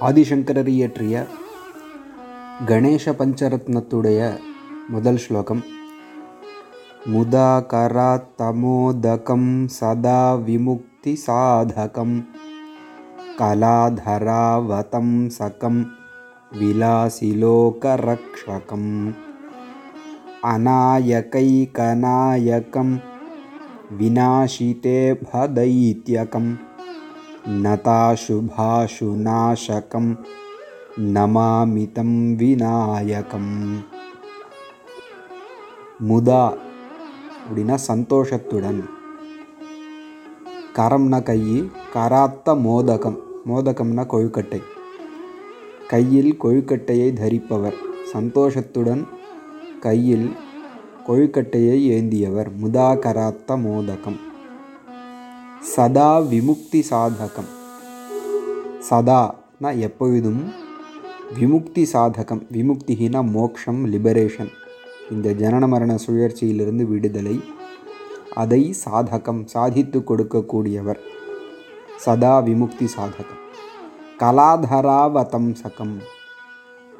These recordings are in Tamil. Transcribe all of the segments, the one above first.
ஆதிசங்கரர் இயற்றிய கணேச பஞ்சரத்னத்துடைய முதல் ஸ்லோகம் முதாகராத் தமோதகம் சதா விமுக்தி சாதகம் கலாதராவதம் சகம் விலாசிலோகரக்ஷகம் अनायकैकनायकं विनाशिते भदैत्यकं नताशुभाशुनाशकं नमामि तं விநாயகம் முதா அப்படின்னா சந்தோஷத்துடன் கரம்னா கை கராத்த மோதகம் மோதகம்னா கொழுக்கட்டை கையில் கொழுக்கட்டையை தரிப்பவர் சந்தோஷத்துடன் கையில் கொழுக்கட்டையை ஏந்தியவர் முதாகராத்த மோதகம் சதா விமுக்தி சாதகம். சதானா எப்பொழுதும் விமுக்தி சாதகம். விமுக்தினா மோக்ஷம் லிபரேஷன். இந்த ஜனன மரண சுழற்சியிலிருந்து விடுதலை. அதை சாதகம் சாதித்து கொடுக்கக்கூடியவர். சதா விமுக்தி சாதகம். கலாதராவதம்சகம்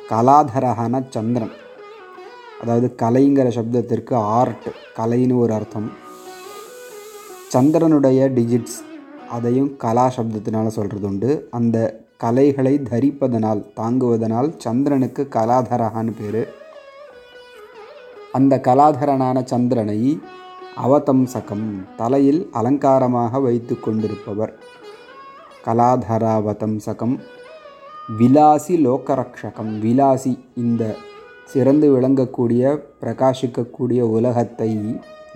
கலாதரஹான சந்திரன். அதாவது கலைங்கிற சப்தத்திற்கு ஆர்ட் கலைன்னு ஒரு அர்த்தம். சந்திரனுடைய டிஜிட்ஸ் அதையும் கலா சப்தத்தினால் சொல்கிறது உண்டு அந்த கலைகளை தரிப்பதனால் தாங்குவதனால் சந்திரனுக்கு கலாதரகான்னு பேர். அந்த கலாதரனான சந்திரனை அவதம்சகம் தலையில் அலங்காரமாக வைத்து கொண்டிருப்பவர். கலாதராவதம்சகம் விலாசி லோகரக்ஷகம். விலாசி இந்த சிறந்து விளங்கக்கூடிய பிரகாசிக்கக்கூடிய உலகத்தை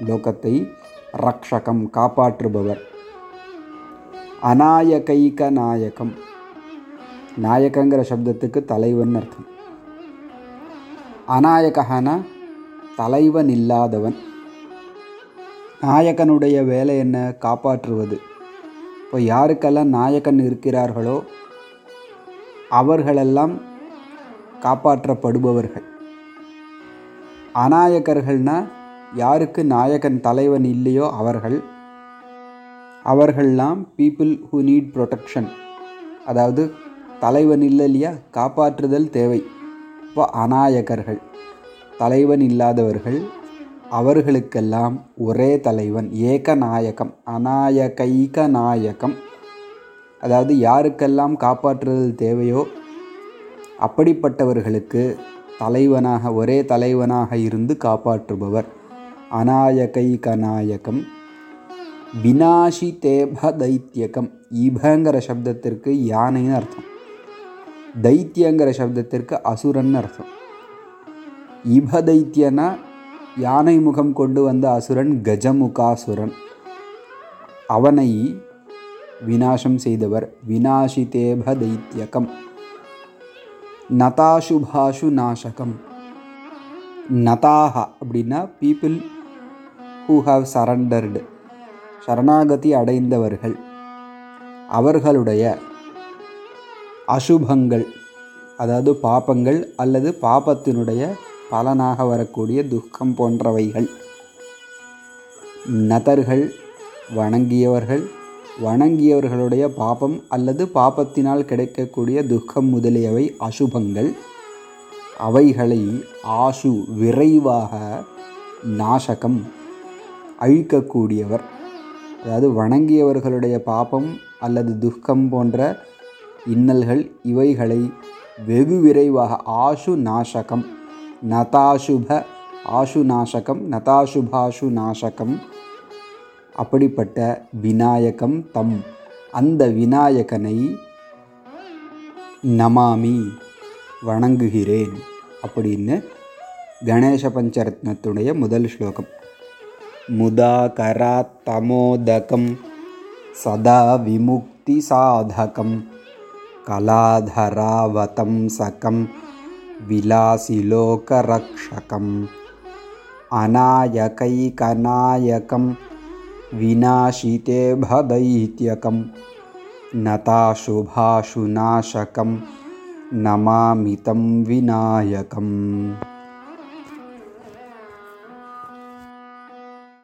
லோகத்தை ரக்ஷகம் காப்பாற்றுபவர். அநாயகைக நாயகம் நாயகங்கிற சப்தத்துக்கு தலைவன் அர்த்தம். அநாயகனா தலைவன் இல்லாதவன் நாயகனுடைய வேலை என்ன? காப்பாற்றுவது. இப்போ யாருக்கெல்லாம் நாயகன் இருக்கிறார்களோ அவர்களெல்லாம் காப்பாற்றப்படுபவர்கள். அநாயகர்கள்னால் யாருக்கு நாயகன் தலைவன் இல்லையோ அவர்கள் அவர்கள்லாம் பீப்புள் ஹூ நீட் ப்ரொடெக்ஷன் அதாவது தலைவன் இல்லை இல்லையா? காப்பாற்றுதல் தேவை. இப்போ அநாயகர்கள் தலைவன் இல்லாதவர்கள் அவர்களுக்கெல்லாம் ஒரே தலைவன் ஏக நாயகம் அநாயகைக நாயகம் அதாவது யாருக்கெல்லாம் காப்பாற்றுதல் தேவையோ அப்படிப்பட்டவர்களுக்கு தலைவனாக ஒரே தலைவனாக இருந்து காப்பாற்றுபவர். அநாயகைகநாயகம். வினாஷி தேப தைத்தியகம் இபங்கிற சப்தத்திற்கு யானைன்னு அர்த்தம். தைத்தியங்கிற சப்தத்திற்கு அசுரன் அர்த்தம். இப தைத்தியனா யானை முகம் கொண்டு வந்த அசுரன் கஜமுகாசுரன். அவனை வினாசம் செய்தவர் வினாஷி தேப தைத்தியகம் நதாசுபாஷு நாசகம் நதாக அப்படின்னா பீப்புள் ஹூ ஹாவ் சரண்டர்டு சரணாகதி அடைந்தவர்கள். அவர்களுடைய அசுபங்கள் அதாவது பாப்பங்கள் அல்லது பாபத்தினுடைய பலனாக வரக்கூடிய துக்கம் போன்றவைகள். நதர்கள் வணங்கியவர்கள் வணங்கியவர்களுடைய பாபம் அல்லது பாபத்தினால் கிடைக்கக்கூடிய துக்கம் முதலியவை அசுபங்கள். அவைகளை ஆசு விரைவாக நாசகம் அழிக்கக்கூடியவர். அதாவது வணங்கியவர்களுடைய பாபம் அல்லது துக்கம் போன்ற இன்னல்கள் இவைகளை வெகு விரைவாக ஆசு நாசகம் நதாசுப ஆசு நாசகம் நதாசுபாசு நாசகம் அப்படிப்பட்ட விநாயகம் தம் அந்த விநாயகனை நமாமி வணங்குகிறேன் அப்படின்னு கணேச பஞ்சரத்னத்துடைய முதல் ஸ்லோகம். मुदाकरात्तमोदकं सदा विमुक्तिसाधकं कलाधरावतं सकं विलासिलोकरक्षकम् अनायकैकनायकं विनाशिते विनाशितेभदैत्यकं नताशोभाशुनाशकं नमामितं विनायकम्